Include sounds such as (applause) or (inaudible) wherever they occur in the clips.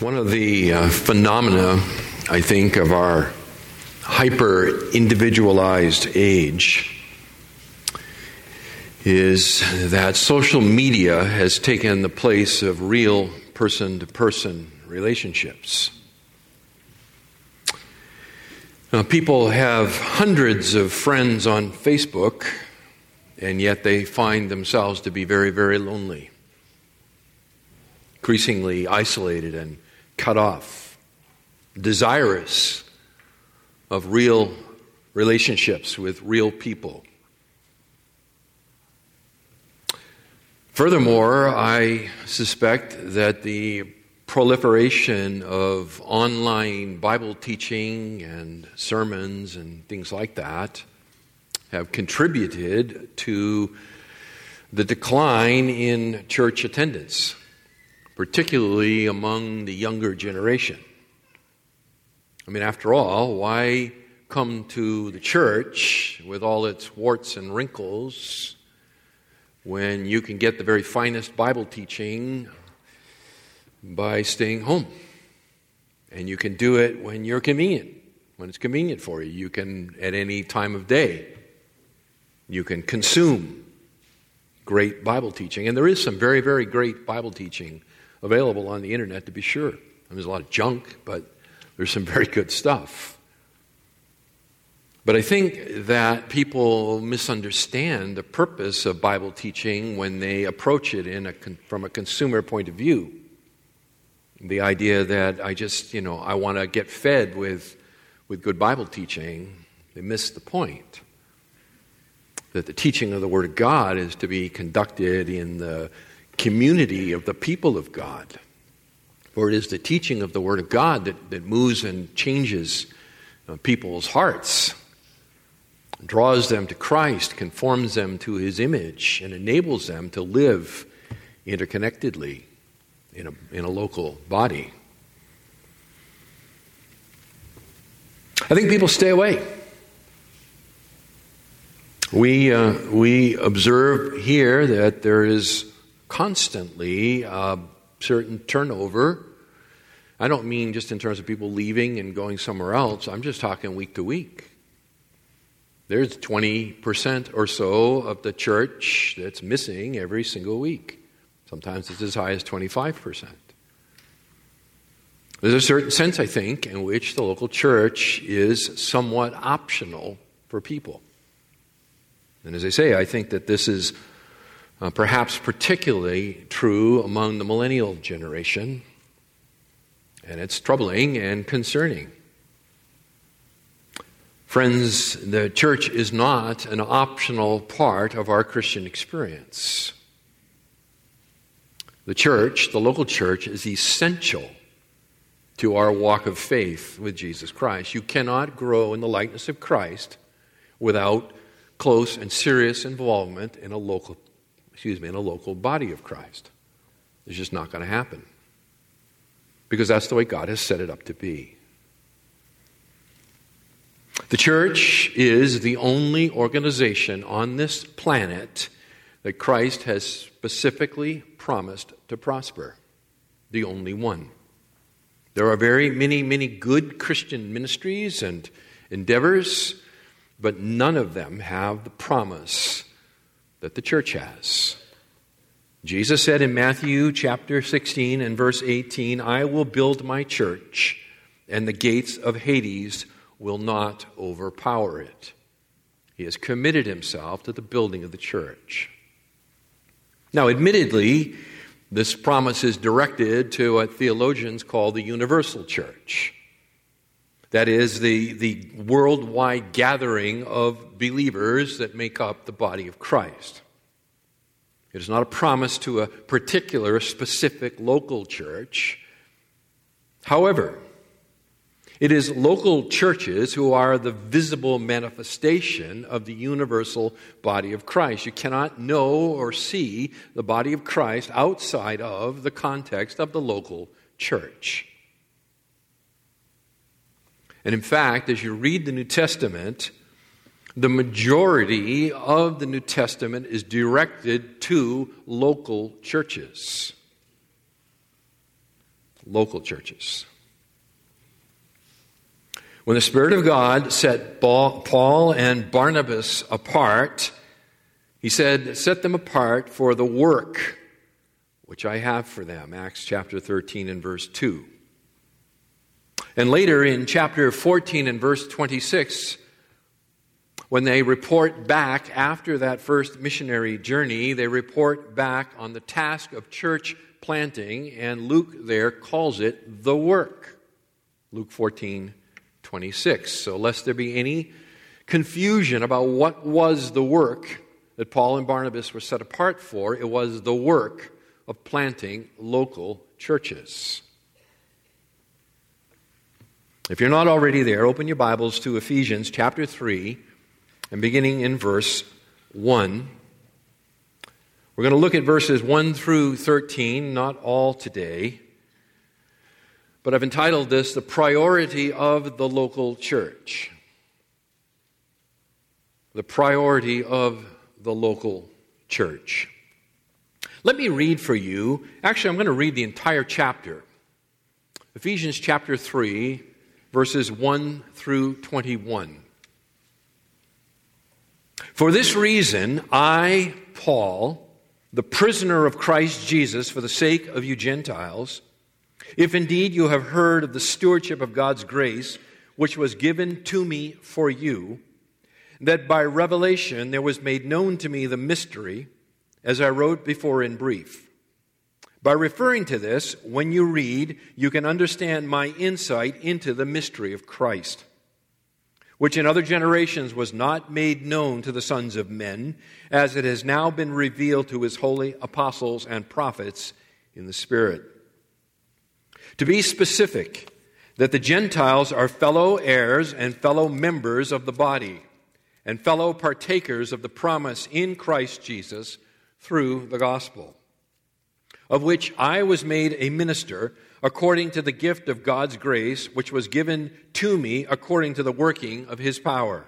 One of the uh, phenomena, I think, of our hyper individualized age is that social media has taken the place of real person to person relationships. Now, people have hundreds of friends on Facebook, and yet they find themselves to be very, very lonely, increasingly isolated and cut off, desirous of real relationships with real people. Furthermore, I suspect that the proliferation of online Bible teaching and sermons and things like that have contributed to the decline in church attendance particularly among the younger generation. I mean, after all, why come to the church with all its warts and wrinkles when you can get the very finest Bible teaching by staying home? And you can do it when you're convenient, when it's convenient for you. You can, at any time of day, you can consume great Bible teaching. And there is some very, very great Bible teaching available on the internet to be sure. there's a lot of junk, but there's some very good stuff. But I think that people misunderstand the purpose of Bible teaching when they approach it a, from a consumer point of view. The idea that I just, you know, I want to get fed with, with good Bible teaching, they miss the point. That the teaching of the Word of God is to be conducted in the community of the people of God. For it is the teaching of the Word of God that, that moves and changes uh, people's hearts, draws them to Christ, conforms them to His image, and enables them to live interconnectedly in a, in a local body. I think people stay away. We, uh, we observe here that there is constantly a certain turnover. I don't mean just in terms of people leaving and going somewhere else, I'm just talking week to week. There's 20% or so of the church that's missing every single week. Sometimes it's as high as 25%. There's a certain sense, I think, in which the local church is somewhat optional for people. And as I say, I think that this is uh, perhaps particularly true among the millennial generation. And it's troubling and concerning. Friends, the church is not an optional part of our Christian experience. The church, the local church, is essential to our walk of faith with Jesus Christ. You cannot grow in the likeness of Christ without close and serious involvement in a local excuse me, in a local body of Christ. It's just not going to happen. Because that's the way God has set it up to be. The church is the only organization on this planet that Christ has specifically promised to prosper. The only one. There are very many, many good Christian ministries and endeavors, but none of them have the promise that the church has. Jesus said in Matthew chapter 16 and verse 18, I will build my church, and the gates of Hades will not overpower it. He has committed himself to the building of the church. Now, admittedly, this promise is directed to what theologians call the universal church. That is, the, the worldwide gathering of believers that make up the body of Christ. It is not a promise to a particular, specific local church. However, it is local churches who are the visible manifestation of the universal body of Christ. You cannot know or see the body of Christ outside of the context of the local church. And in fact, as you read the New Testament, the majority of the New Testament is directed to local churches. local churches. When the Spirit of God set Paul and Barnabas apart, he said, Set them apart for the work which I have for them. Acts chapter 13 and verse 2. And later in chapter 14 and verse 26, when they report back after that first missionary journey, they report back on the task of church planting, and Luke there calls it the work. Luke 14, 26. So, lest there be any confusion about what was the work that Paul and Barnabas were set apart for, it was the work of planting local churches. If you're not already there, open your Bibles to Ephesians chapter 3 and beginning in verse 1. We're going to look at verses 1 through 13, not all today. But I've entitled this The Priority of the Local Church. The priority of the local church. Let me read for you. Actually, I'm going to read the entire chapter. Ephesians chapter 3, verses 1 through 21. For this reason, I, Paul, the prisoner of Christ Jesus, for the sake of you Gentiles, if indeed you have heard of the stewardship of God's grace, which was given to me for you, that by revelation there was made known to me the mystery, as I wrote before in brief. By referring to this, when you read, you can understand my insight into the mystery of Christ which in other generations was not made known to the sons of men, as it has now been revealed to his holy apostles and prophets in the Spirit. To be specific, that the Gentiles are fellow heirs and fellow members of the body, and fellow partakers of the promise in Christ Jesus through the gospel, of which I was made a minister according to the gift of God's grace, which was given to me according to the working of his power.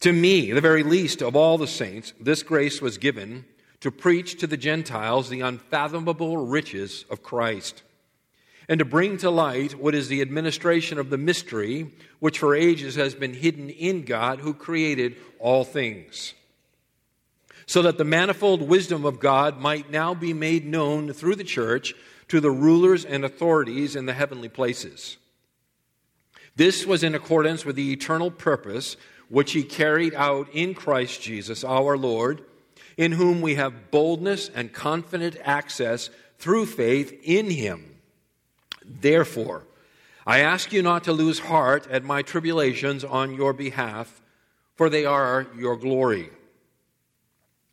To me, the very least of all the saints, this grace was given to preach to the Gentiles the unfathomable riches of Christ, and to bring to light what is the administration of the mystery which for ages has been hidden in God who created all things so that the manifold wisdom of God might now be made known through the church to the rulers and authorities in the heavenly places. This was in accordance with the eternal purpose which he carried out in Christ Jesus our Lord, in whom we have boldness and confident access through faith in him. Therefore, I ask you not to lose heart at my tribulations on your behalf, for they are your glory.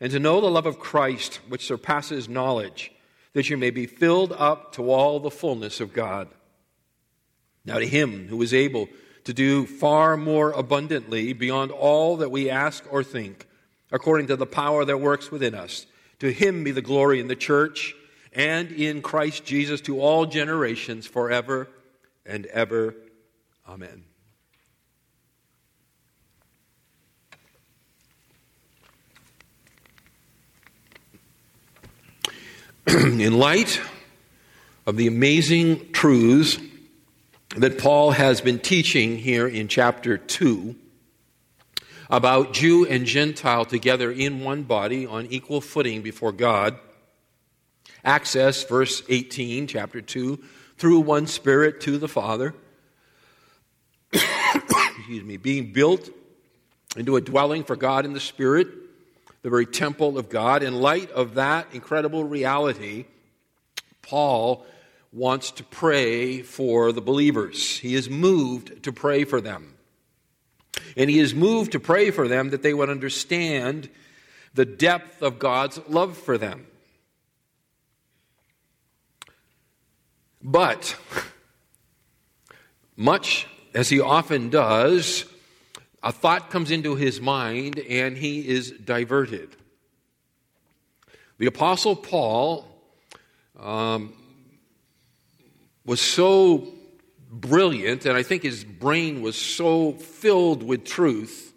and to know the love of Christ, which surpasses knowledge that you may be filled up to all the fullness of God. Now, to him who is able to do far more abundantly beyond all that we ask or think, according to the power that works within us, to him be the glory in the church and in Christ Jesus to all generations forever and ever. Amen. (clears throat) in light of the amazing truths that Paul has been teaching here in chapter 2 about Jew and Gentile together in one body on equal footing before God. Access, verse 18, chapter 2, through one Spirit to the Father. (coughs) Excuse me, being built into a dwelling for God in the Spirit the very temple of God. In light of that incredible reality, Paul wants to pray for the believers. He is moved to pray for them. And he is moved to pray for them that they would understand the depth of God's love for them. But, (laughs) much as he often does, a thought comes into his mind and he is diverted. The Apostle Paul um, was so brilliant, and I think his brain was so filled with truth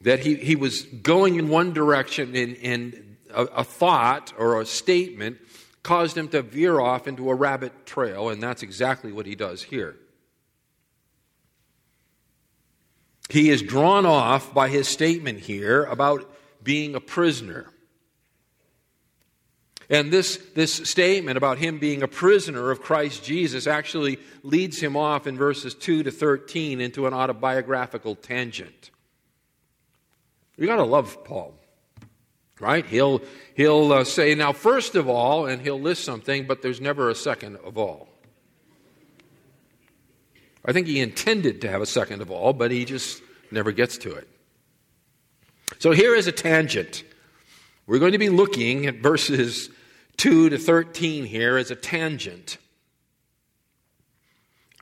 that he, he was going in one direction, and, and a, a thought or a statement caused him to veer off into a rabbit trail, and that's exactly what he does here. He is drawn off by his statement here about being a prisoner. And this, this statement about him being a prisoner of Christ Jesus actually leads him off in verses 2 to 13 into an autobiographical tangent. You got to love Paul, right? He'll, he'll uh, say, now, first of all, and he'll list something, but there's never a second of all. I think he intended to have a second of all, but he just never gets to it. So here is a tangent. We're going to be looking at verses 2 to 13 here as a tangent.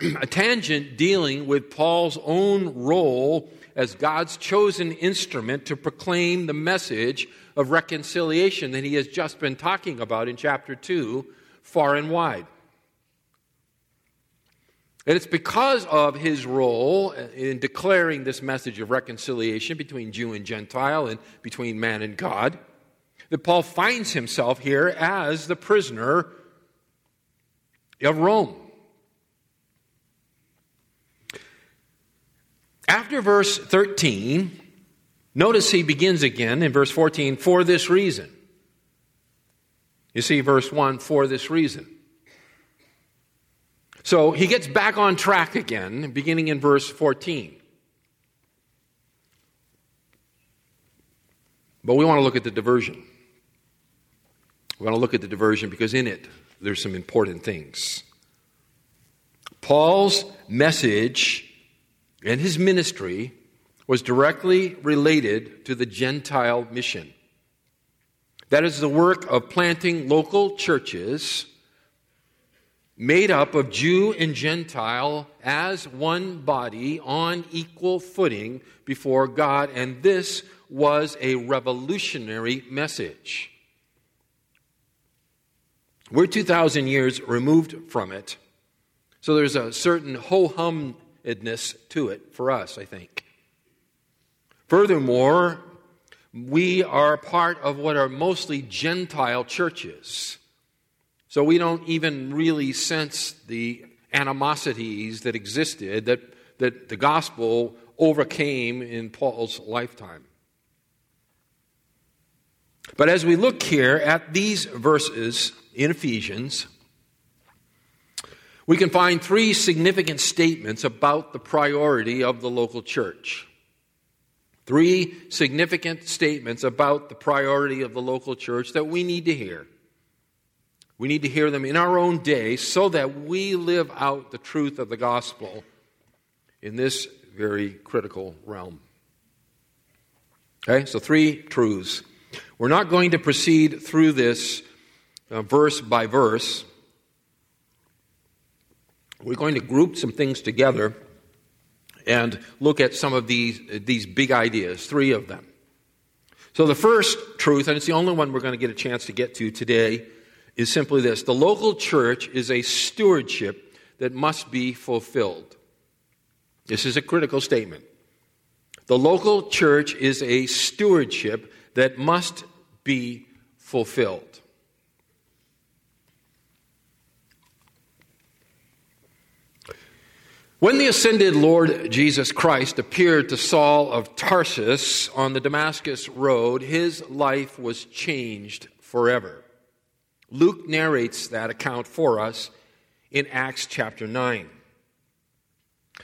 (clears throat) a tangent dealing with Paul's own role as God's chosen instrument to proclaim the message of reconciliation that he has just been talking about in chapter 2, far and wide. And it's because of his role in declaring this message of reconciliation between Jew and Gentile and between man and God that Paul finds himself here as the prisoner of Rome. After verse 13, notice he begins again in verse 14 for this reason. You see, verse 1 for this reason. So he gets back on track again, beginning in verse 14. But we want to look at the diversion. We want to look at the diversion because in it there's some important things. Paul's message and his ministry was directly related to the Gentile mission. That is the work of planting local churches made up of Jew and Gentile as one body on equal footing before God, and this was a revolutionary message. We're 2,000 years removed from it, so there's a certain ho humedness to it for us, I think. Furthermore, we are part of what are mostly Gentile churches. So we don't even really sense the animosities that existed that, that the gospel overcame in Paul's lifetime. But as we look here at these verses, in Ephesians, we can find three significant statements about the priority of the local church. Three significant statements about the priority of the local church that we need to hear. We need to hear them in our own day so that we live out the truth of the gospel in this very critical realm. Okay, so three truths. We're not going to proceed through this uh, verse by verse. We're going to group some things together and look at some of these, these big ideas, three of them. So, the first truth, and it's the only one we're going to get a chance to get to today, is simply this the local church is a stewardship that must be fulfilled. This is a critical statement. The local church is a stewardship that must be fulfilled. When the ascended Lord Jesus Christ appeared to Saul of Tarsus on the Damascus road, his life was changed forever. Luke narrates that account for us in Acts chapter 9.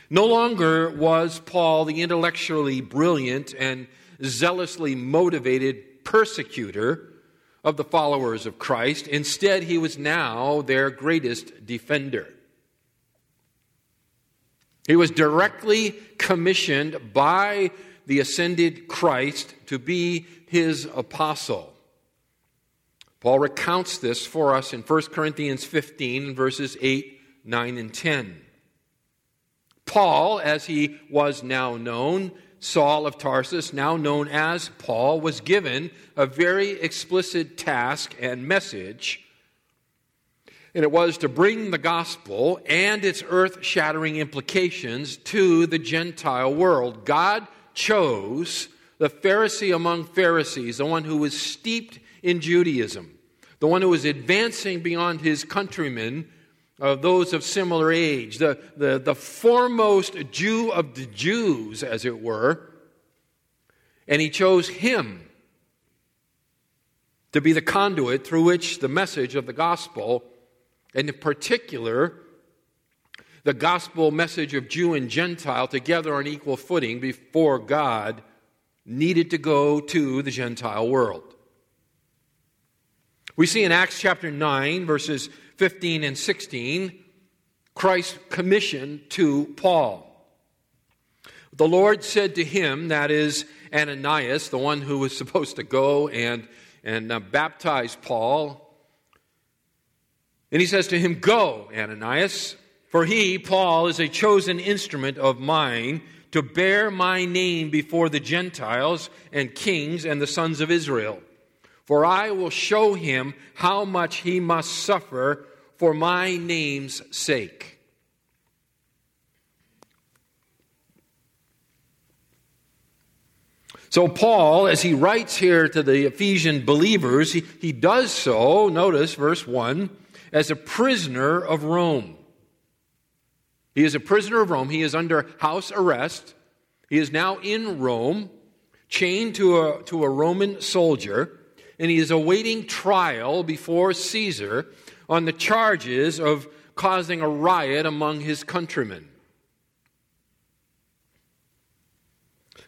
No longer was Paul the intellectually brilliant and zealously motivated persecutor of the followers of Christ. Instead, he was now their greatest defender. He was directly commissioned by the ascended Christ to be his apostle. Paul recounts this for us in 1 Corinthians 15, verses 8, 9, and 10. Paul, as he was now known, Saul of Tarsus, now known as Paul, was given a very explicit task and message. And it was to bring the gospel and its earth shattering implications to the Gentile world. God chose the Pharisee among Pharisees, the one who was steeped in Judaism, the one who was advancing beyond his countrymen, uh, those of similar age, the, the, the foremost Jew of the Jews, as it were. And he chose him to be the conduit through which the message of the gospel, and in particular, the gospel message of Jew and Gentile together on equal footing before God, needed to go to the Gentile world. We see in Acts chapter 9, verses 15 and 16, Christ's commission to Paul. The Lord said to him, that is Ananias, the one who was supposed to go and, and uh, baptize Paul, and he says to him, Go, Ananias, for he, Paul, is a chosen instrument of mine to bear my name before the Gentiles and kings and the sons of Israel for I will show him how much he must suffer for my name's sake. So, Paul, as he writes here to the Ephesian believers, he, he does so, notice verse 1, as a prisoner of Rome. He is a prisoner of Rome. He is under house arrest. He is now in Rome, chained to a, to a Roman soldier and he is awaiting trial before Caesar on the charges of causing a riot among his countrymen.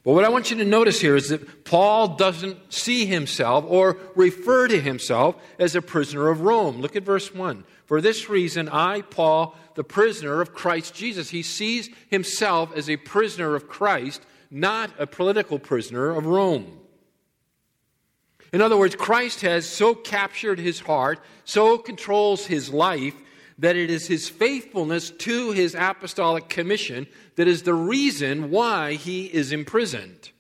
But what I want you to notice here is that Paul doesn't see himself or refer to himself as a prisoner of Rome. Look at verse 1. For this reason, I, Paul, the prisoner of Christ Jesus, he sees himself as a prisoner of Christ, not a political prisoner of Rome. In other words, Christ has so captured his heart, so controls his life, that it is his faithfulness to his apostolic commission that is the reason why he is imprisoned.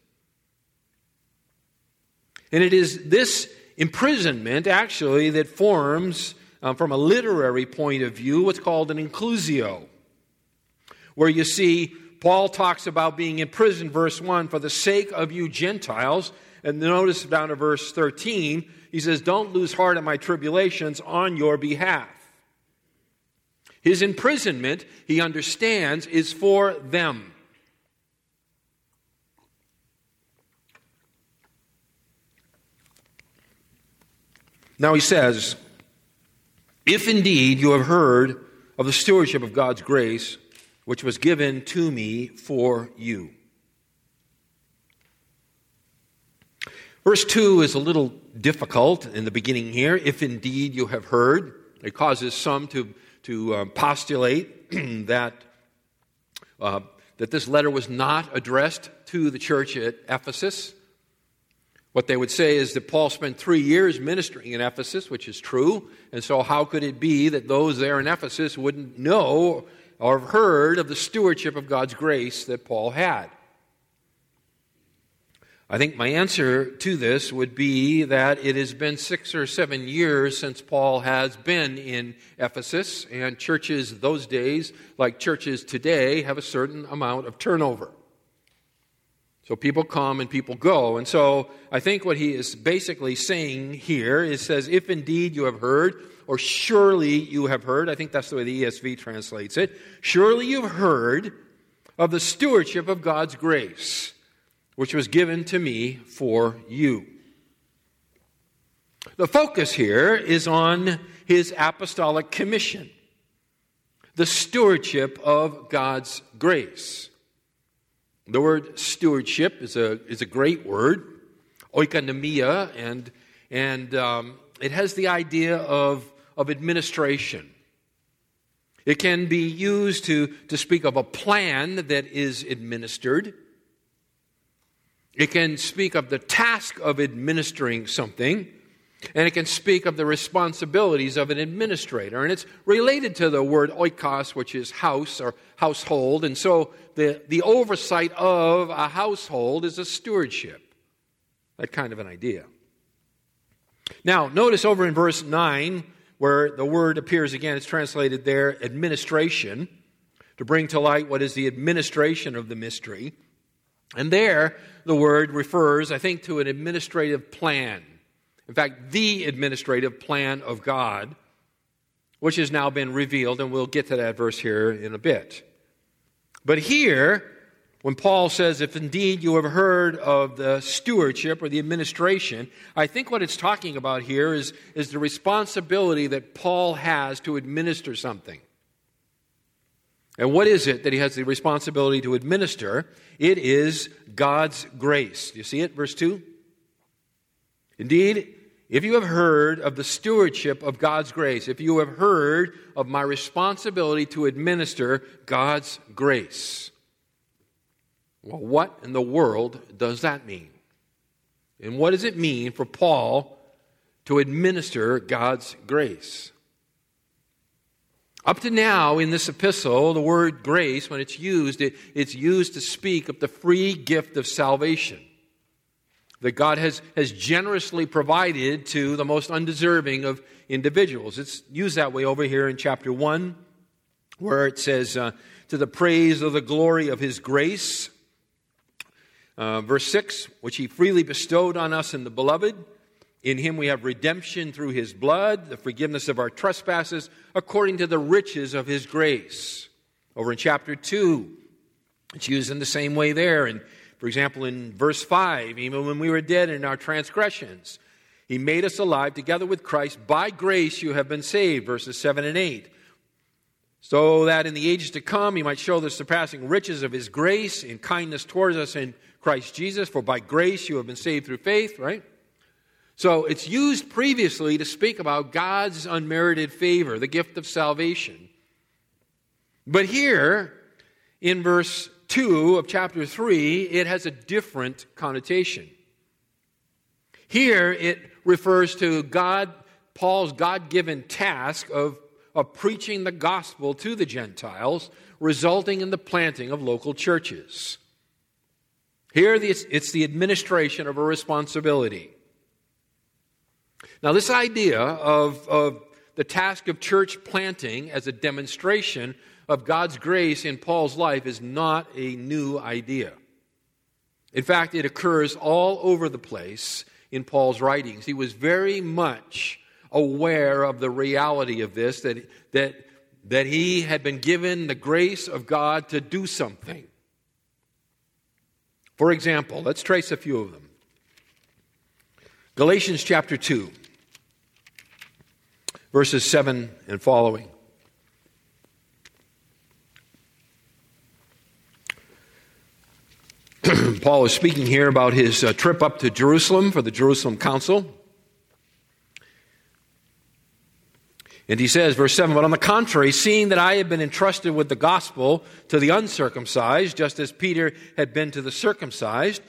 And it is this imprisonment, actually, that forms, um, from a literary point of view, what's called an inclusio, where you see Paul talks about being imprisoned, verse 1, for the sake of you Gentiles and notice down to verse 13, he says, Don't lose heart at my tribulations on your behalf. His imprisonment, he understands, is for them. Now he says, If indeed you have heard of the stewardship of God's grace, which was given to me for you. Verse 2 is a little difficult in the beginning here. If indeed you have heard, it causes some to, to uh, postulate (clears throat) that, uh, that this letter was not addressed to the church at Ephesus. What they would say is that Paul spent three years ministering in Ephesus, which is true. And so, how could it be that those there in Ephesus wouldn't know or have heard of the stewardship of God's grace that Paul had? I think my answer to this would be that it has been six or seven years since Paul has been in Ephesus, and churches those days, like churches today, have a certain amount of turnover. So people come and people go. And so I think what he is basically saying here is says, if indeed you have heard, or surely you have heard, I think that's the way the ESV translates it, surely you've heard of the stewardship of God's grace which was given to me for you. The focus here is on his apostolic commission, the stewardship of God's grace. The word stewardship is a, is a great word, oikonomia, and, and um, it has the idea of, of administration. It can be used to, to speak of a plan that is administered. It can speak of the task of administering something. And it can speak of the responsibilities of an administrator. And it's related to the word oikos, which is house or household. And so the, the oversight of a household is a stewardship. That kind of an idea. Now, notice over in verse 9, where the word appears again, it's translated there administration, to bring to light what is the administration of the mystery. And there, the word refers, I think, to an administrative plan. In fact, the administrative plan of God, which has now been revealed, and we'll get to that verse here in a bit. But here, when Paul says, If indeed you have heard of the stewardship or the administration, I think what it's talking about here is, is the responsibility that Paul has to administer something. And what is it that he has the responsibility to administer? It is God's grace. You see it? Verse 2. Indeed, if you have heard of the stewardship of God's grace, if you have heard of my responsibility to administer God's grace, well, what in the world does that mean? And what does it mean for Paul to administer God's grace? Up to now in this epistle, the word grace, when it's used, it, it's used to speak of the free gift of salvation that God has, has generously provided to the most undeserving of individuals. It's used that way over here in chapter 1, where it says, uh, To the praise of the glory of his grace. Uh, verse 6, which he freely bestowed on us in the beloved in him we have redemption through his blood, the forgiveness of our trespasses, according to the riches of his grace. Over in chapter 2, it's used in the same way there. And for example, in verse 5, even when we were dead in our transgressions, he made us alive together with Christ. By grace you have been saved, verses 7 and 8. So that in the ages to come he might show the surpassing riches of his grace in kindness towards us in Christ Jesus. For by grace you have been saved through faith, right? So it's used previously to speak about God's unmerited favor, the gift of salvation. But here, in verse 2 of chapter 3, it has a different connotation. Here, it refers to God, Paul's God given task of, of preaching the gospel to the Gentiles, resulting in the planting of local churches. Here, it's the administration of a responsibility. Now, this idea of, of the task of church planting as a demonstration of God's grace in Paul's life is not a new idea. In fact, it occurs all over the place in Paul's writings. He was very much aware of the reality of this, that, that, that he had been given the grace of God to do something. For example, let's trace a few of them. Galatians chapter 2 verses 7 and following. (clears throat) Paul is speaking here about his uh, trip up to Jerusalem for the Jerusalem Council. And he says, verse 7 But on the contrary, seeing that I have been entrusted with the gospel to the uncircumcised, just as Peter had been to the circumcised,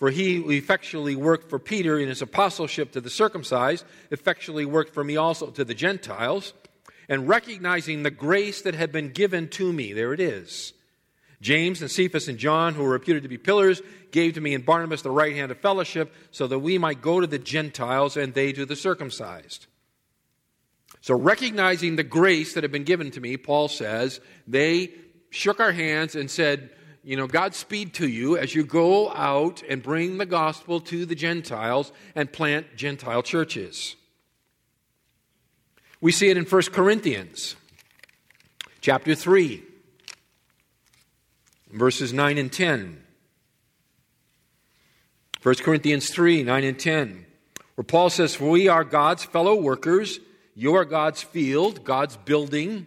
for he who effectually worked for Peter in his apostleship to the circumcised, effectually worked for me also to the Gentiles, and recognizing the grace that had been given to me. There it is. James and Cephas and John, who were reputed to be pillars, gave to me and Barnabas the right hand of fellowship, so that we might go to the Gentiles and they to the circumcised. So, recognizing the grace that had been given to me, Paul says, they shook our hands and said, you know, Godspeed to you as you go out and bring the gospel to the Gentiles and plant Gentile churches. We see it in 1 Corinthians chapter 3, verses 9 and 10. 1 Corinthians 3, 9 and 10, where Paul says, For we are God's fellow workers, you are God's field, God's building.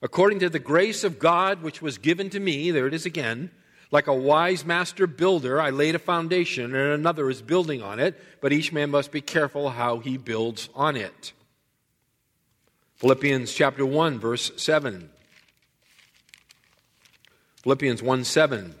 According to the grace of God which was given to me, there it is again, like a wise master builder, I laid a foundation, and another is building on it, but each man must be careful how he builds on it. Philippians chapter 1, verse 7. Philippians 1 7.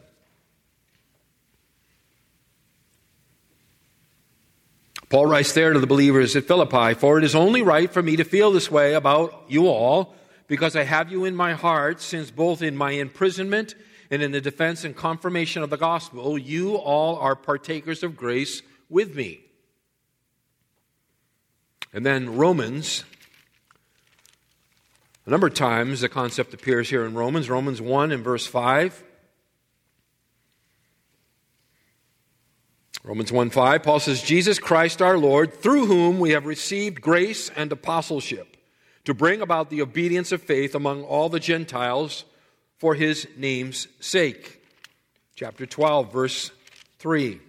Paul writes there to the believers at Philippi, For it is only right for me to feel this way about you all, because I have you in my heart, since both in my imprisonment and in the defense and confirmation of the gospel, you all are partakers of grace with me. And then Romans, a number of times the concept appears here in Romans, Romans 1 and verse 5. Romans 1 5, Paul says, Jesus Christ our Lord, through whom we have received grace and apostleship to bring about the obedience of faith among all the Gentiles for his name's sake. Chapter 12, verse 3.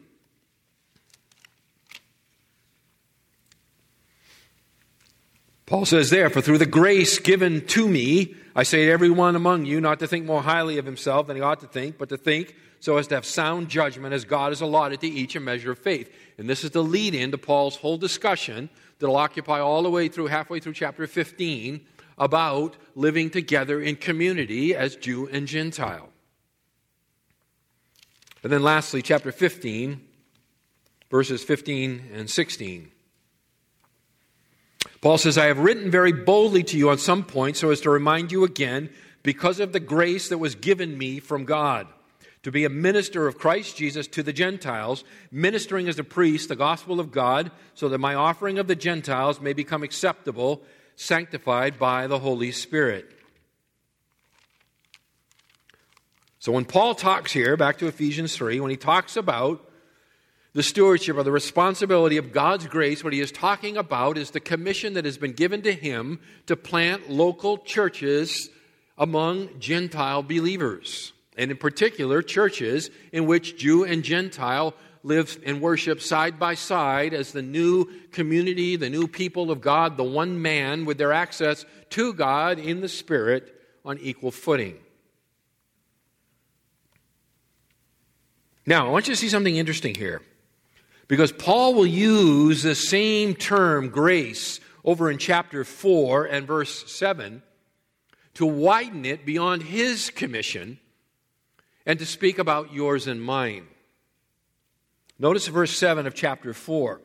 Paul says there, For through the grace given to me, I say to everyone among you not to think more highly of himself than he ought to think, but to think so as to have sound judgment as God has allotted to each a measure of faith. And this is the lead in to Paul's whole discussion that'll occupy all the way through, halfway through chapter 15, about living together in community as Jew and Gentile. And then lastly, chapter 15, verses 15 and 16. Paul says, I have written very boldly to you on some points so as to remind you again, because of the grace that was given me from God, to be a minister of Christ Jesus to the Gentiles, ministering as a priest the gospel of God, so that my offering of the Gentiles may become acceptable, sanctified by the Holy Spirit. So when Paul talks here, back to Ephesians 3, when he talks about the stewardship or the responsibility of God's grace, what he is talking about is the commission that has been given to him to plant local churches among Gentile believers. And in particular, churches in which Jew and Gentile live and worship side by side as the new community, the new people of God, the one man with their access to God in the Spirit on equal footing. Now, I want you to see something interesting here. Because Paul will use the same term, grace, over in chapter 4 and verse 7 to widen it beyond his commission and to speak about yours and mine. Notice verse 7 of chapter 4.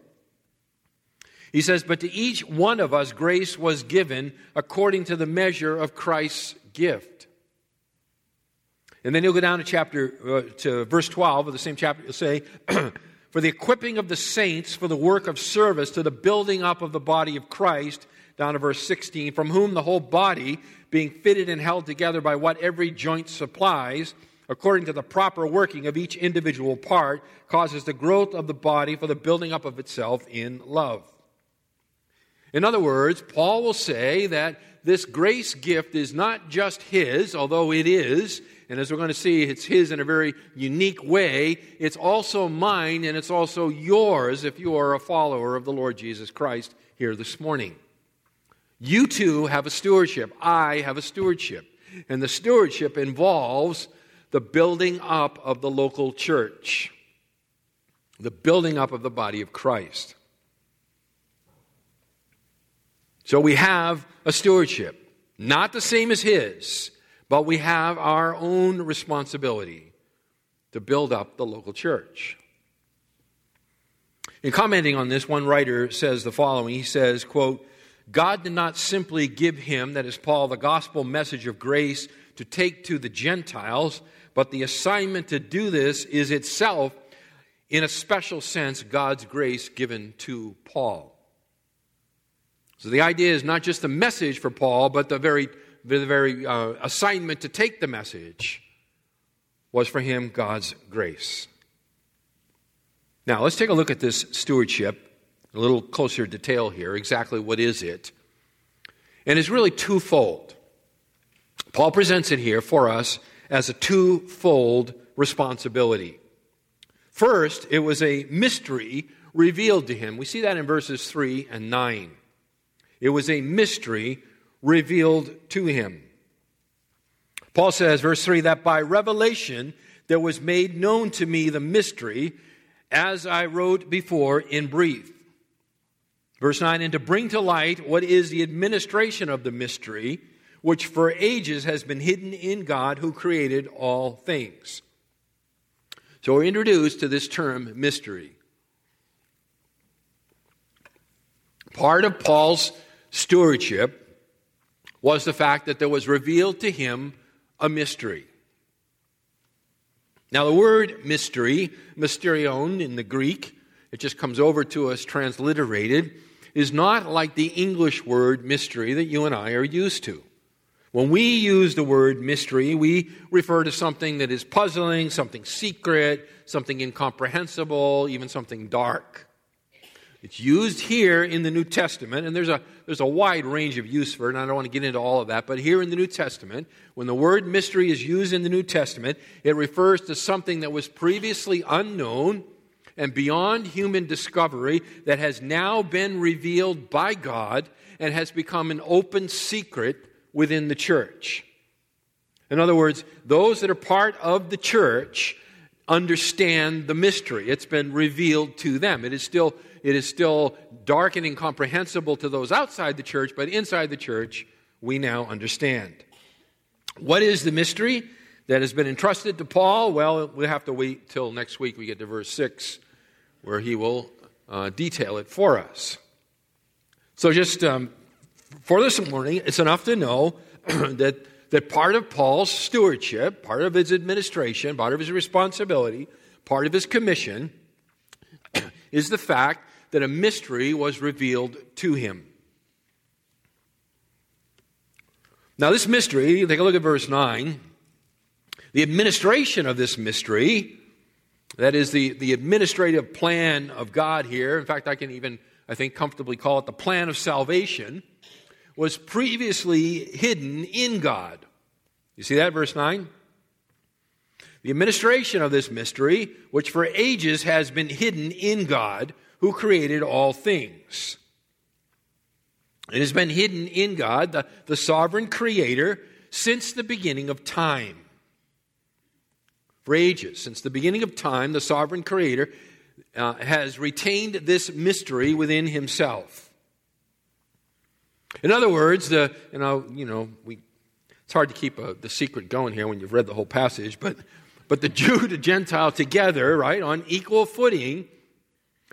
He says, But to each one of us grace was given according to the measure of Christ's gift. And then he'll go down to chapter uh, to verse 12 of the same chapter. He'll say, (clears throat) for the equipping of the saints for the work of service to the building up of the body of Christ, down to verse 16, from whom the whole body, being fitted and held together by what every joint supplies, according to the proper working of each individual part, causes the growth of the body for the building up of itself in love. In other words, Paul will say that this grace gift is not just his, although it is, and as we're going to see, it's His in a very unique way. It's also mine and it's also yours if you are a follower of the Lord Jesus Christ here this morning. You too have a stewardship. I have a stewardship. And the stewardship involves the building up of the local church, the building up of the body of Christ. So we have a stewardship, not the same as his, but we have our own responsibility to build up the local church. In commenting on this, one writer says the following. He says, quote, God did not simply give him, that is Paul, the gospel message of grace to take to the Gentiles, but the assignment to do this is itself, in a special sense, God's grace given to Paul. So the idea is not just the message for Paul, but the very the very uh, assignment to take the message was for him God's grace. Now, let's take a look at this stewardship a little closer detail here. Exactly what is it? And it's really twofold. Paul presents it here for us as a twofold responsibility. First, it was a mystery revealed to him. We see that in verses 3 and 9. It was a mystery revealed to him. Paul says, verse 3, that by revelation there was made known to me the mystery, as I wrote before in brief. Verse 9, and to bring to light what is the administration of the mystery, which for ages has been hidden in God who created all things. So we're introduced to this term mystery. Part of Paul's stewardship was the fact that there was revealed to him a mystery. Now, the word mystery, mysterion in the Greek, it just comes over to us transliterated, is not like the English word mystery that you and I are used to. When we use the word mystery, we refer to something that is puzzling, something secret, something incomprehensible, even something dark. It's used here in the New Testament, and there's a, there's a wide range of use for it, and I don't want to get into all of that, but here in the New Testament, when the word mystery is used in the New Testament, it refers to something that was previously unknown and beyond human discovery that has now been revealed by God and has become an open secret within the church. In other words, those that are part of the church understand the mystery. It's been revealed to them. It is still, it is still dark and incomprehensible to those outside the church, but inside the church, we now understand. What is the mystery that has been entrusted to Paul? Well, we'll have to wait till next week we get to verse 6, where he will uh, detail it for us. So, just um, for this morning, it's enough to know (clears throat) that, that part of Paul's stewardship, part of his administration, part of his responsibility, part of his commission (clears throat) is the fact that a mystery was revealed to him. Now, this mystery, take a look at verse 9. The administration of this mystery, that is the, the administrative plan of God here, in fact, I can even, I think, comfortably call it the plan of salvation was previously hidden in God. You see that, verse 9? The administration of this mystery, which for ages has been hidden in God, who created all things. It has been hidden in God, the, the sovereign creator, since the beginning of time. For ages, since the beginning of time, the sovereign creator uh, has retained this mystery within himself. In other words, the, you know, you know we, it's hard to keep a, the secret going here when you've read the whole passage, but, but the (laughs) Jew to Gentile together, right, on equal footing,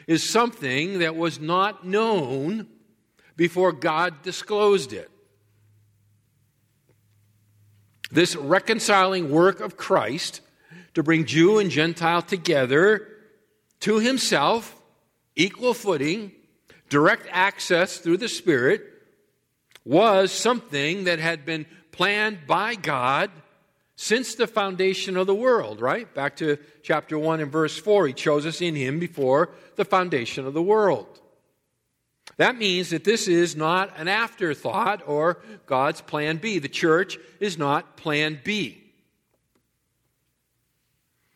is something that was not known before God disclosed it. This reconciling work of Christ to bring Jew and Gentile together to himself, equal footing, direct access through the Spirit, was something that had been planned by God since the foundation of the world, right? Back to chapter 1 and verse 4. He chose us in Him before the foundation of the world. That means that this is not an afterthought or God's plan B. The church is not plan B.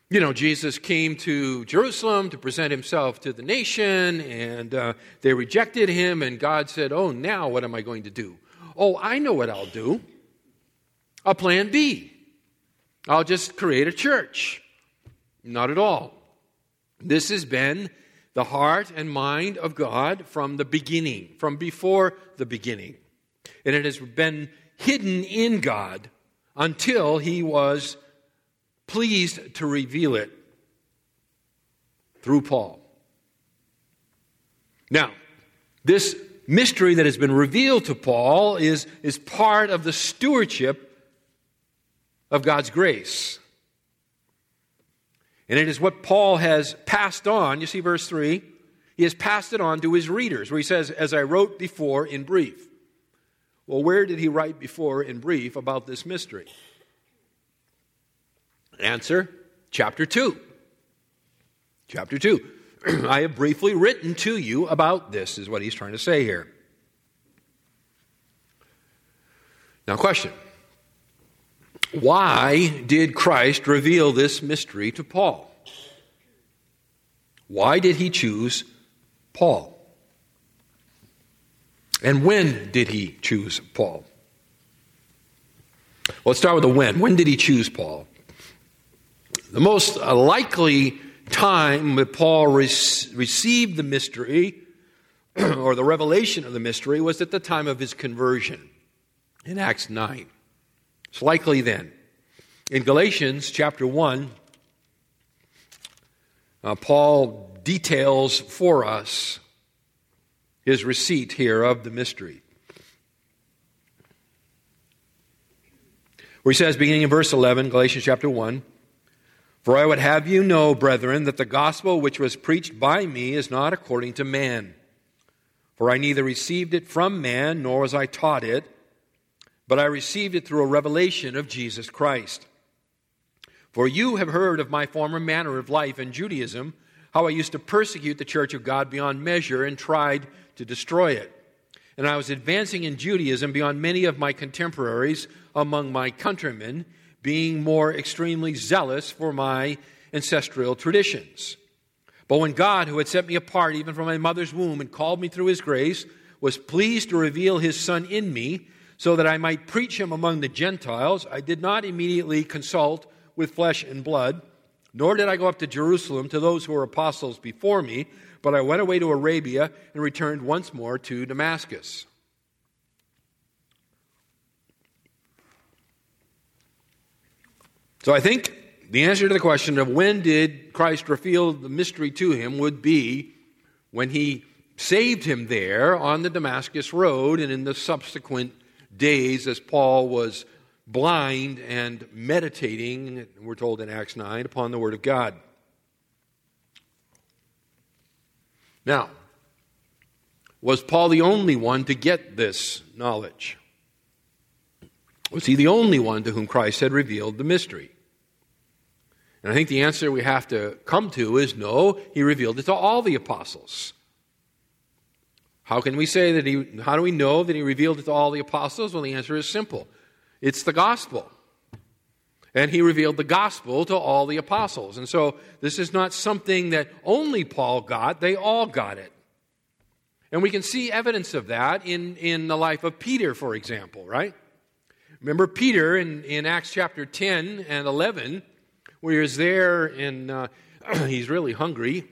You know, Jesus came to Jerusalem to present himself to the nation, and uh, they rejected him, and God said, Oh, now what am I going to do? Oh, I know what I'll do. A plan B. I'll just create a church. Not at all. This has been the heart and mind of God from the beginning, from before the beginning. And it has been hidden in God until he was pleased to reveal it through Paul. Now, this mystery that has been revealed to Paul is, is part of the stewardship of God's grace. And it is what Paul has passed on. You see, verse 3 he has passed it on to his readers, where he says, As I wrote before in brief. Well, where did he write before in brief about this mystery? Answer chapter 2. Chapter 2. (clears throat) I have briefly written to you about this, is what he's trying to say here. Now, question Why did Christ reveal this mystery to Paul? Why did he choose Paul? And when did he choose Paul? Well, let's start with the when. When did he choose Paul? The most likely time that Paul re- received the mystery (clears throat) or the revelation of the mystery was at the time of his conversion in Acts 9. It's likely then. In Galatians chapter 1, uh, Paul details for us his receipt here of the mystery. Where he says, beginning in verse 11, Galatians chapter 1, For I would have you know, brethren, that the gospel which was preached by me is not according to man. For I neither received it from man, nor was I taught it, but I received it through a revelation of Jesus Christ. For you have heard of my former manner of life in Judaism, how I used to persecute the church of God beyond measure and tried to destroy it. And I was advancing in Judaism beyond many of my contemporaries among my countrymen, being more extremely zealous for my ancestral traditions. But when God, who had set me apart even from my mother's womb and called me through his grace, was pleased to reveal his Son in me, so that I might preach him among the Gentiles, I did not immediately consult with flesh and blood, nor did I go up to Jerusalem to those who were apostles before me, but I went away to Arabia and returned once more to Damascus. So I think the answer to the question of when did Christ reveal the mystery to him would be when he saved him there on the Damascus road and in the subsequent days as Paul was blind and meditating, we're told in Acts 9, upon the Word of God. Now, was Paul the only one to get this knowledge? Was he the only one to whom Christ had revealed the mystery? And I think the answer we have to come to is no, he revealed it to all the apostles. How can we say that he, how do we know that he revealed it to all the apostles? Well, the answer is simple it's the gospel. And he revealed the gospel to all the apostles. And so this is not something that only Paul got, they all got it. And we can see evidence of that in, in the life of Peter, for example, right? Remember Peter in, in Acts chapter 10 and 11 where he's there and uh, (clears throat) he's really hungry.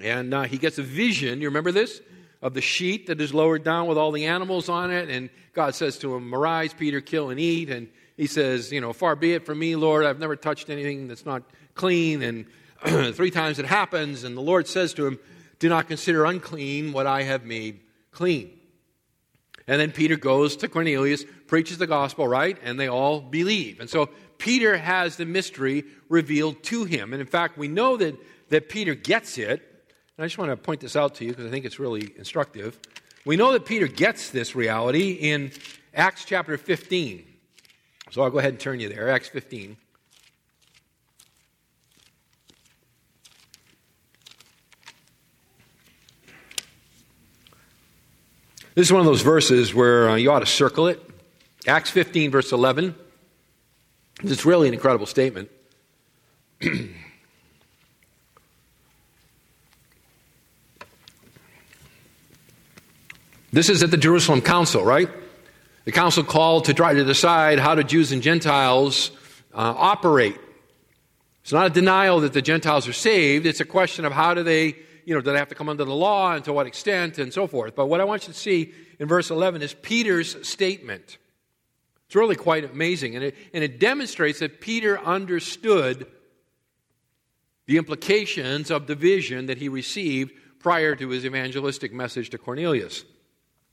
And uh, he gets a vision. You remember this? Of the sheet that is lowered down with all the animals on it. And God says to him, Arise, Peter, kill and eat. And he says, You know, far be it from me, Lord. I've never touched anything that's not clean. And (clears throat) three times it happens. And the Lord says to him, Do not consider unclean what I have made clean. And then Peter goes to Cornelius, preaches the gospel, right? And they all believe. And so Peter has the mystery revealed to him. And in fact, we know that, that Peter gets it. And I just want to point this out to you because I think it's really instructive. We know that Peter gets this reality in Acts chapter 15. So I'll go ahead and turn you there, Acts 15. This is one of those verses where uh, you ought to circle it. Acts 15, verse 11. It's really an incredible statement. this is at the Jerusalem Council, right? The council called to try to decide how do Jews and Gentiles uh, operate. It's not a denial that the Gentiles are saved. It's a question of how do they, you know, do they have to come under the law and to what extent and so forth. But what I want you to see in verse 11 is Peter's statement. It's really quite amazing. And it, and it demonstrates that Peter understood the implications of the vision that he received prior to his evangelistic message to Cornelius.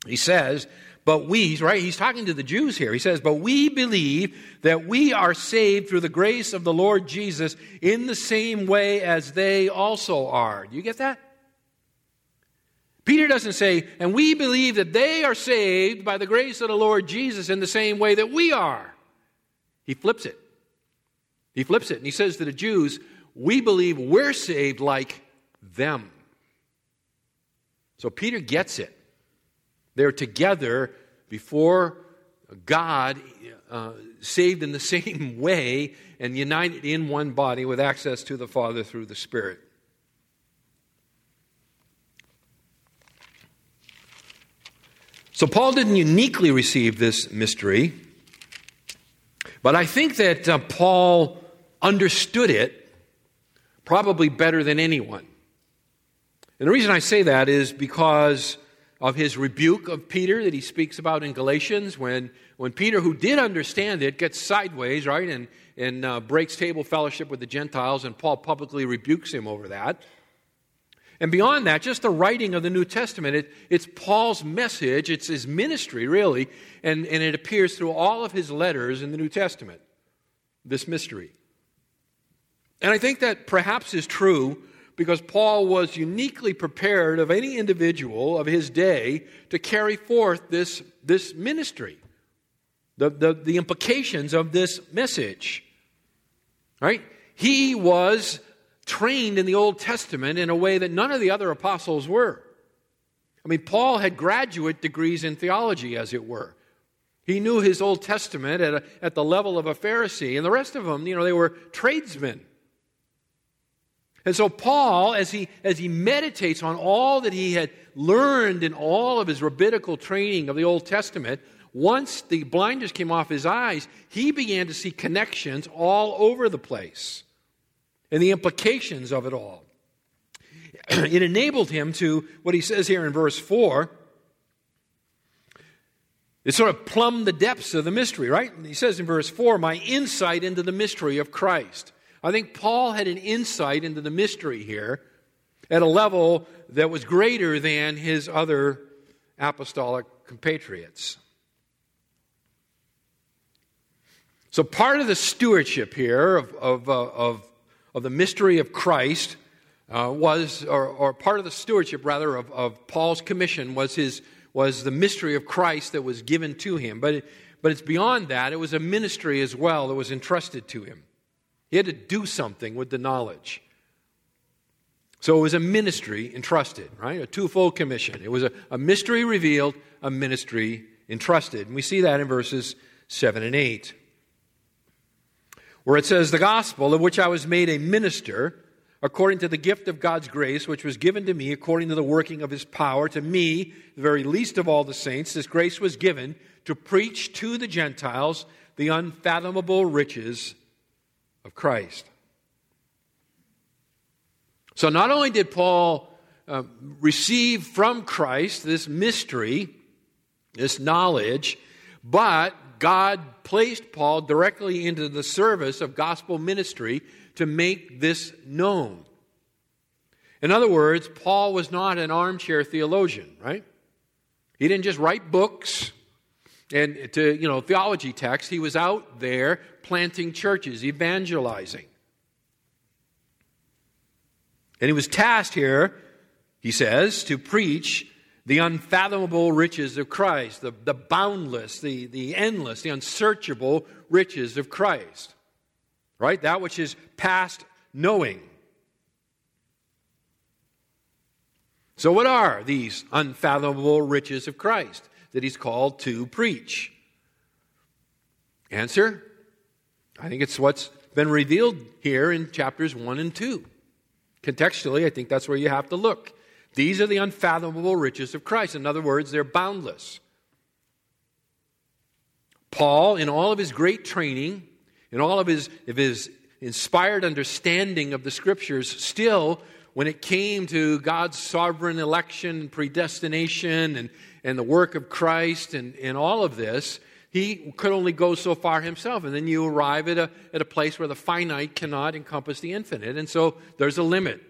He says, but we, right? He's talking to the Jews here. He says, but we believe that we are saved through the grace of the Lord Jesus in the same way as they also are. Do you get that? Peter doesn't say, and we believe that they are saved by the grace of the Lord Jesus in the same way that we are. He flips it. He flips it and he says to the Jews, we believe we're saved like them. So Peter gets it. They're together before God, uh, saved in the (laughs) same way and united in one body with access to the Father through the Spirit. So Paul didn't uniquely receive this mystery, but I think that uh, Paul understood it probably better than anyone. And the reason I say that is because of his rebuke of Peter that he speaks about in Galatians when, when Peter, who did understand it, gets sideways, right, and, and uh, breaks table fellowship with the Gentiles, and Paul publicly rebukes him over that. And beyond that, just the writing of the New Testament, it, it's Paul's message, it's his ministry, really, and, and it appears through all of his letters in the New Testament, this mystery. And I think that perhaps is true because Paul was uniquely prepared of any individual of his day to carry forth this, this ministry, the, the, the implications of this message. Right? He was trained in the Old Testament in a way that none of the other apostles were. I mean, Paul had graduate degrees in theology, as it were. He knew his Old Testament at, a, at the level of a Pharisee, and the rest of them, you know, they were tradesmen. And so, Paul, as he, as he meditates on all that he had learned in all of his rabbinical training of the Old Testament, once the blinders came off his eyes, he began to see connections all over the place and the implications of it all. (clears throat) it enabled him to, what he says here in verse 4, it sort of plumbed the depths of the mystery, right? He says in verse 4, my insight into the mystery of Christ. I think Paul had an insight into the mystery here at a level that was greater than his other apostolic compatriots. So, part of the stewardship here of, of, uh, of, of the mystery of Christ uh, was, or, or, part of the stewardship, rather, of, of Paul's commission was, his, was the mystery of Christ that was given to him. But, it, but it's beyond that, it was a ministry as well that was entrusted to him. He had to do something with the knowledge. So it was a ministry entrusted, right? A twofold commission. It was a, a mystery revealed, a ministry entrusted. And we see that in verses 7 and 8, where it says, The gospel of which I was made a minister, according to the gift of God's grace, which was given to me according to the working of his power, to me, the very least of all the saints, this grace was given to preach to the Gentiles the unfathomable riches of Christ. So not only did Paul uh, receive from Christ this mystery, this knowledge, but God placed Paul directly into the service of gospel ministry to make this known. In other words, Paul was not an armchair theologian, right? He didn't just write books and to, you know, theology texts. He was out there planting churches, evangelizing. And he was tasked here, he says, to preach the unfathomable riches of Christ, the, the boundless, the, the endless, the unsearchable riches of Christ. Right? That which is past knowing. So, what are these unfathomable riches of Christ that he's called to preach? Answer I think it's what's been revealed here in chapters 1 and 2. Contextually, I think that's where you have to look. These are the unfathomable riches of Christ. In other words, they're boundless. Paul, in all of his great training, in all of his, of his inspired understanding of the scriptures, still, when it came to God's sovereign election, predestination, and, and the work of Christ, and, and all of this, he could only go so far himself. And then you arrive at a, at a place where the finite cannot encompass the infinite. And so there's a limit.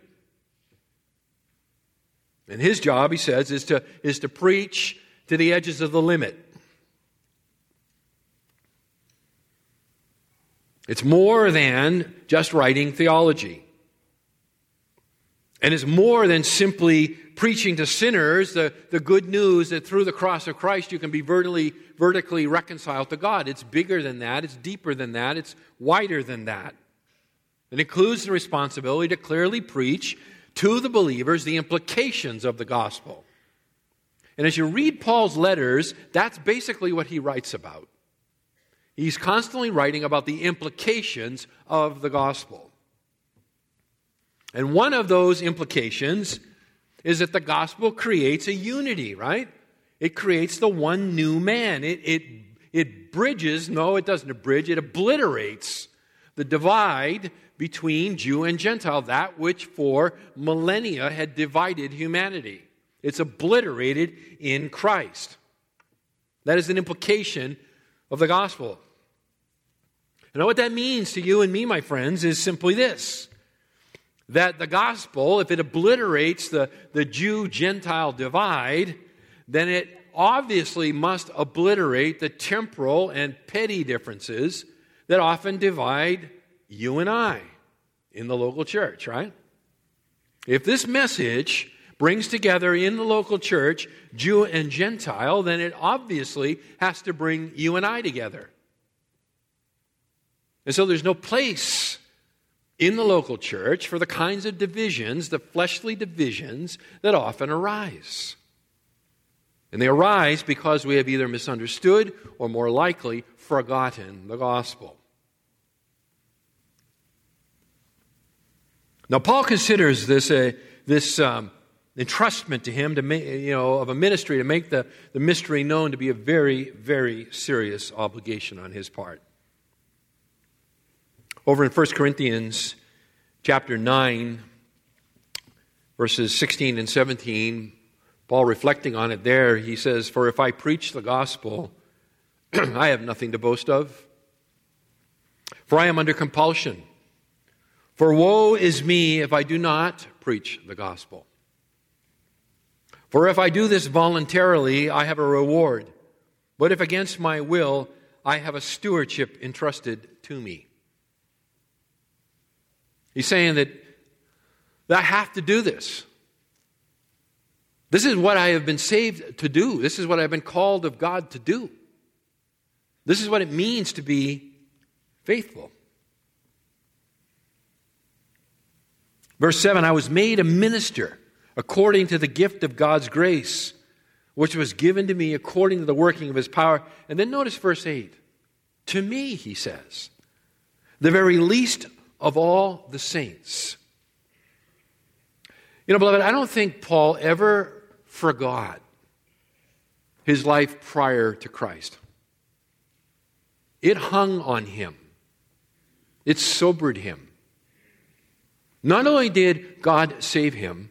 And his job, he says, is to, is to preach to the edges of the limit. It's more than just writing theology. And it's more than simply preaching to sinners the, the good news that through the cross of Christ you can be vertically, vertically reconciled to God. It's bigger than that, it's deeper than that, it's wider than that. It includes the responsibility to clearly preach to the believers the implications of the gospel. And as you read Paul's letters, that's basically what he writes about. He's constantly writing about the implications of the gospel. And one of those implications is that the gospel creates a unity, right? It creates the one new man. It, it, it bridges, no, it doesn't bridge, it obliterates the divide between Jew and Gentile, that which for millennia had divided humanity. It's obliterated in Christ. That is an implication of the gospel. Know what that means to you and me, my friends, is simply this that the gospel, if it obliterates the, the Jew Gentile divide, then it obviously must obliterate the temporal and petty differences that often divide you and I in the local church, right? If this message brings together in the local church Jew and Gentile, then it obviously has to bring you and I together. And so there's no place in the local church for the kinds of divisions, the fleshly divisions that often arise. And they arise because we have either misunderstood or more likely forgotten the gospel. Now, Paul considers this a, this um, entrustment to him to you know, of a ministry to make the, the mystery known to be a very, very serious obligation on his part. Over in 1 Corinthians chapter 9, verses 16 and 17, Paul reflecting on it there, he says, For if I preach the gospel, (clears throat) I have nothing to boast of. For I am under compulsion. For woe is me if I do not preach the gospel. For if I do this voluntarily, I have a reward. But if against my will, I have a stewardship entrusted to me. He's saying that, that I have to do this. This is what I have been saved to do. This is what I've been called of God to do. This is what it means to be faithful. Verse 7 I was made a minister according to the gift of God's grace, which was given to me according to the working of his power. And then notice verse 8. To me, he says, the very least of all the saints. You know, beloved, I don't think Paul ever forgot his life prior to Christ. It hung on him, it sobered him. Not only did God save him,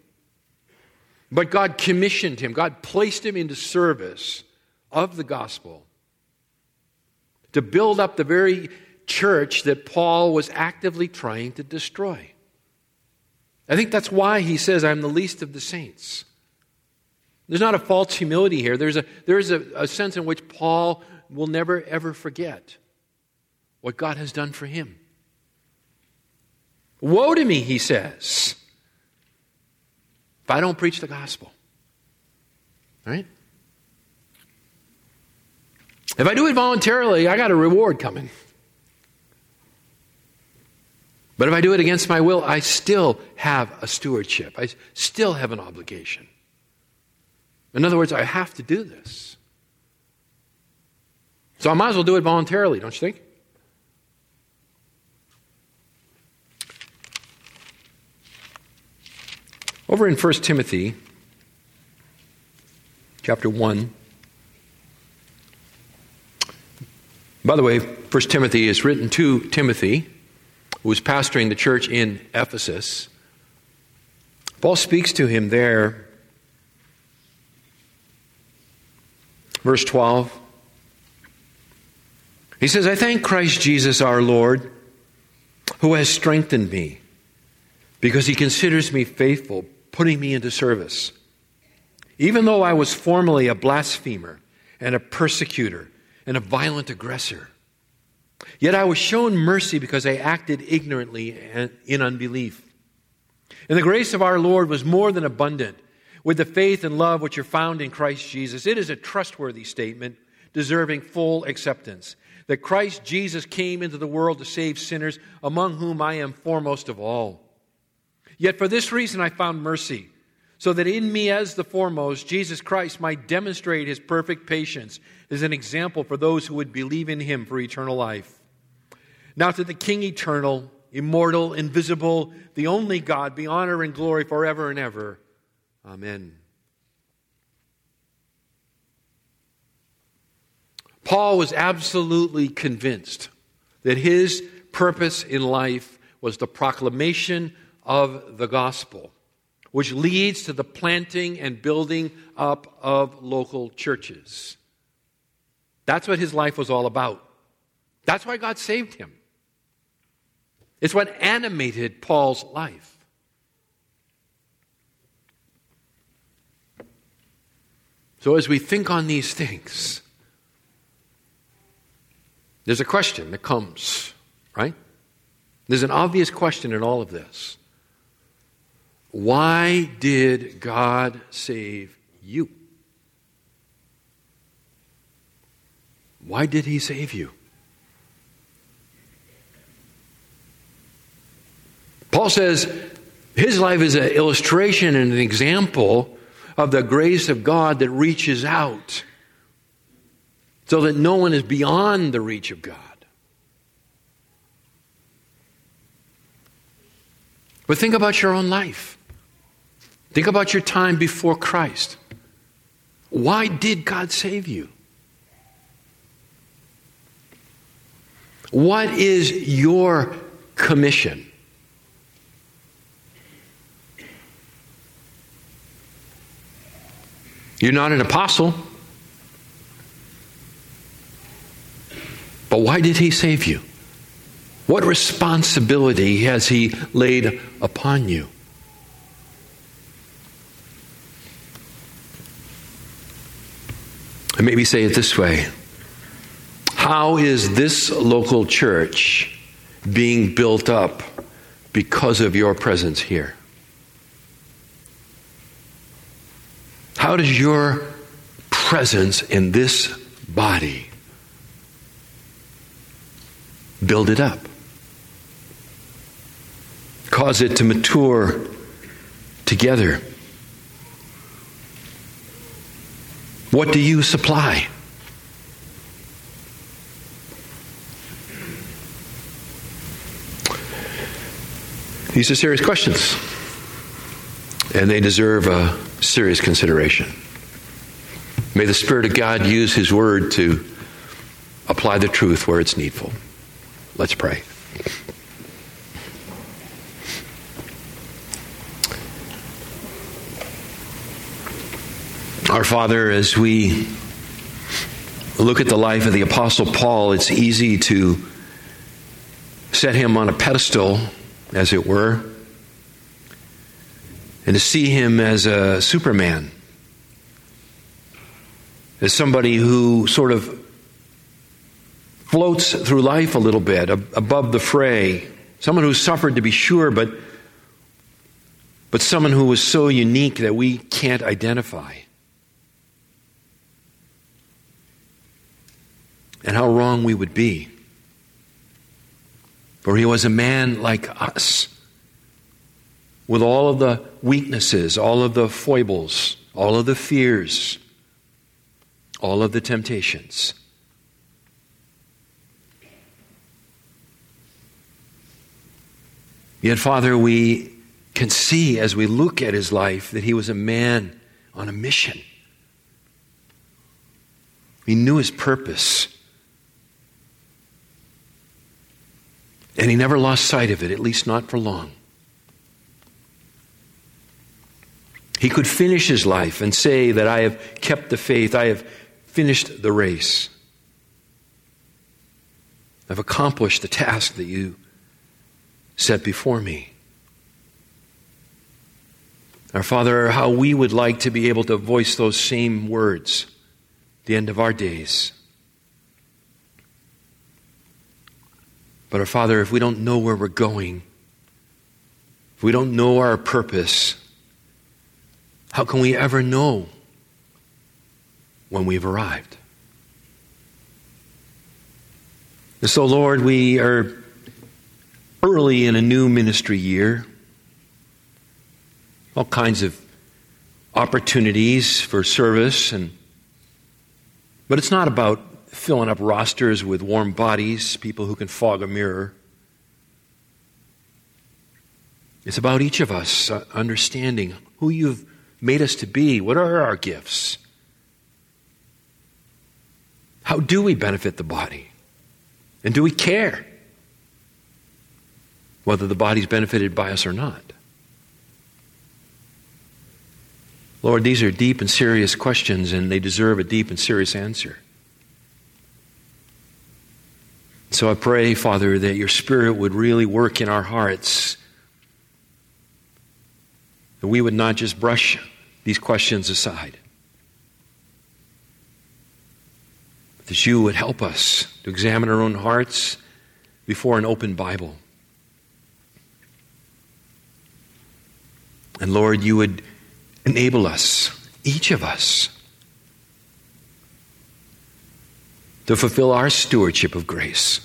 but God commissioned him, God placed him into service of the gospel to build up the very church that Paul was actively trying to destroy. I think that's why he says, I'm the least of the saints. There's not a false humility here. There's a, there's a, a sense in which Paul will never, ever forget what God has done for him. Woe to me, he says, if I don't preach the gospel. Right? If I do it voluntarily, I got a reward coming. But if I do it against my will, I still have a stewardship. I still have an obligation. In other words, I have to do this. So I might as well do it voluntarily, don't you think? Over in 1 Timothy chapter 1. By the way, 1 Timothy is written to Timothy, who was pastoring the church in Ephesus. Paul speaks to him there Verse 12. He says, I thank Christ Jesus our Lord, who has strengthened me, because he considers me faithful, putting me into service. Even though I was formerly a blasphemer and a persecutor and a violent aggressor, yet I was shown mercy because I acted ignorantly and in unbelief. And the grace of our Lord was more than abundant with the faith and love which are found in Christ Jesus. It is a trustworthy statement deserving full acceptance. That Christ Jesus came into the world to save sinners, among whom I am foremost of all. Yet for this reason I found mercy, so that in me as the foremost, Jesus Christ might demonstrate his perfect patience as an example for those who would believe in him for eternal life. Now to the King eternal, immortal, invisible, the only God, be honor and glory forever and ever. Amen. Paul was absolutely convinced that his purpose in life was the proclamation of the gospel, which leads to the planting and building up of local churches. That's what his life was all about. That's why God saved him. It's what animated Paul's life. So, as we think on these things, there's a question that comes, right? There's an obvious question in all of this. Why did God save you? Why did He save you? Paul says his life is an illustration and an example of the grace of God that reaches out so that no one is beyond the reach of God. But think about your own life. Think about your time before Christ. Why did God save you? What is your commission? You're not an apostle. But why did he save you? What responsibility has he laid upon you? And maybe say it this way How is this local church being built up because of your presence here? How does your presence in this body build it up? Cause it to mature together. What do you supply? These are serious questions, and they deserve a serious consideration. May the Spirit of God use His Word to apply the truth where it's needful. Let's pray. Our Father, as we look at the life of the Apostle Paul, it's easy to set him on a pedestal, as it were, and to see him as a Superman, as somebody who sort of floats through life a little bit above the fray, someone who suffered to be sure, but, but someone who was so unique that we can't identify. And how wrong we would be. For he was a man like us with all of the weaknesses, all of the foibles, all of the fears, all of the temptations. Yet, Father, we can see as we look at his life that he was a man on a mission. He knew his purpose. And he never lost sight of it, at least not for long. He could finish his life and say that I have kept the faith, I have finished the race. I've accomplished the task that you set before me. Our Father, how we would like to be able to voice those same words the end of our days. But our Father, if we don't know where we're going, if we don't know our purpose, how can we ever know when we've arrived? And so, Lord, we are early in a new ministry year. All kinds of opportunities for service and but it's not about filling up rosters with warm bodies, people who can fog a mirror. It's about each of us uh, understanding who you've made us to be? What are our gifts? How do we benefit the body? And do we care whether the body's benefited by us or not? Lord, these are deep and serious questions, and they deserve a deep and serious answer. So I pray, Father, that your Spirit would really work in our hearts that we would not just brush these questions aside, That you would help us to examine our own hearts before an open Bible. And Lord, you would enable us, each of us, to fulfill our stewardship of grace.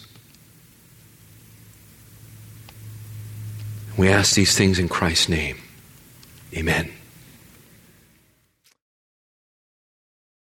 We ask these things in Christ's name. Amen.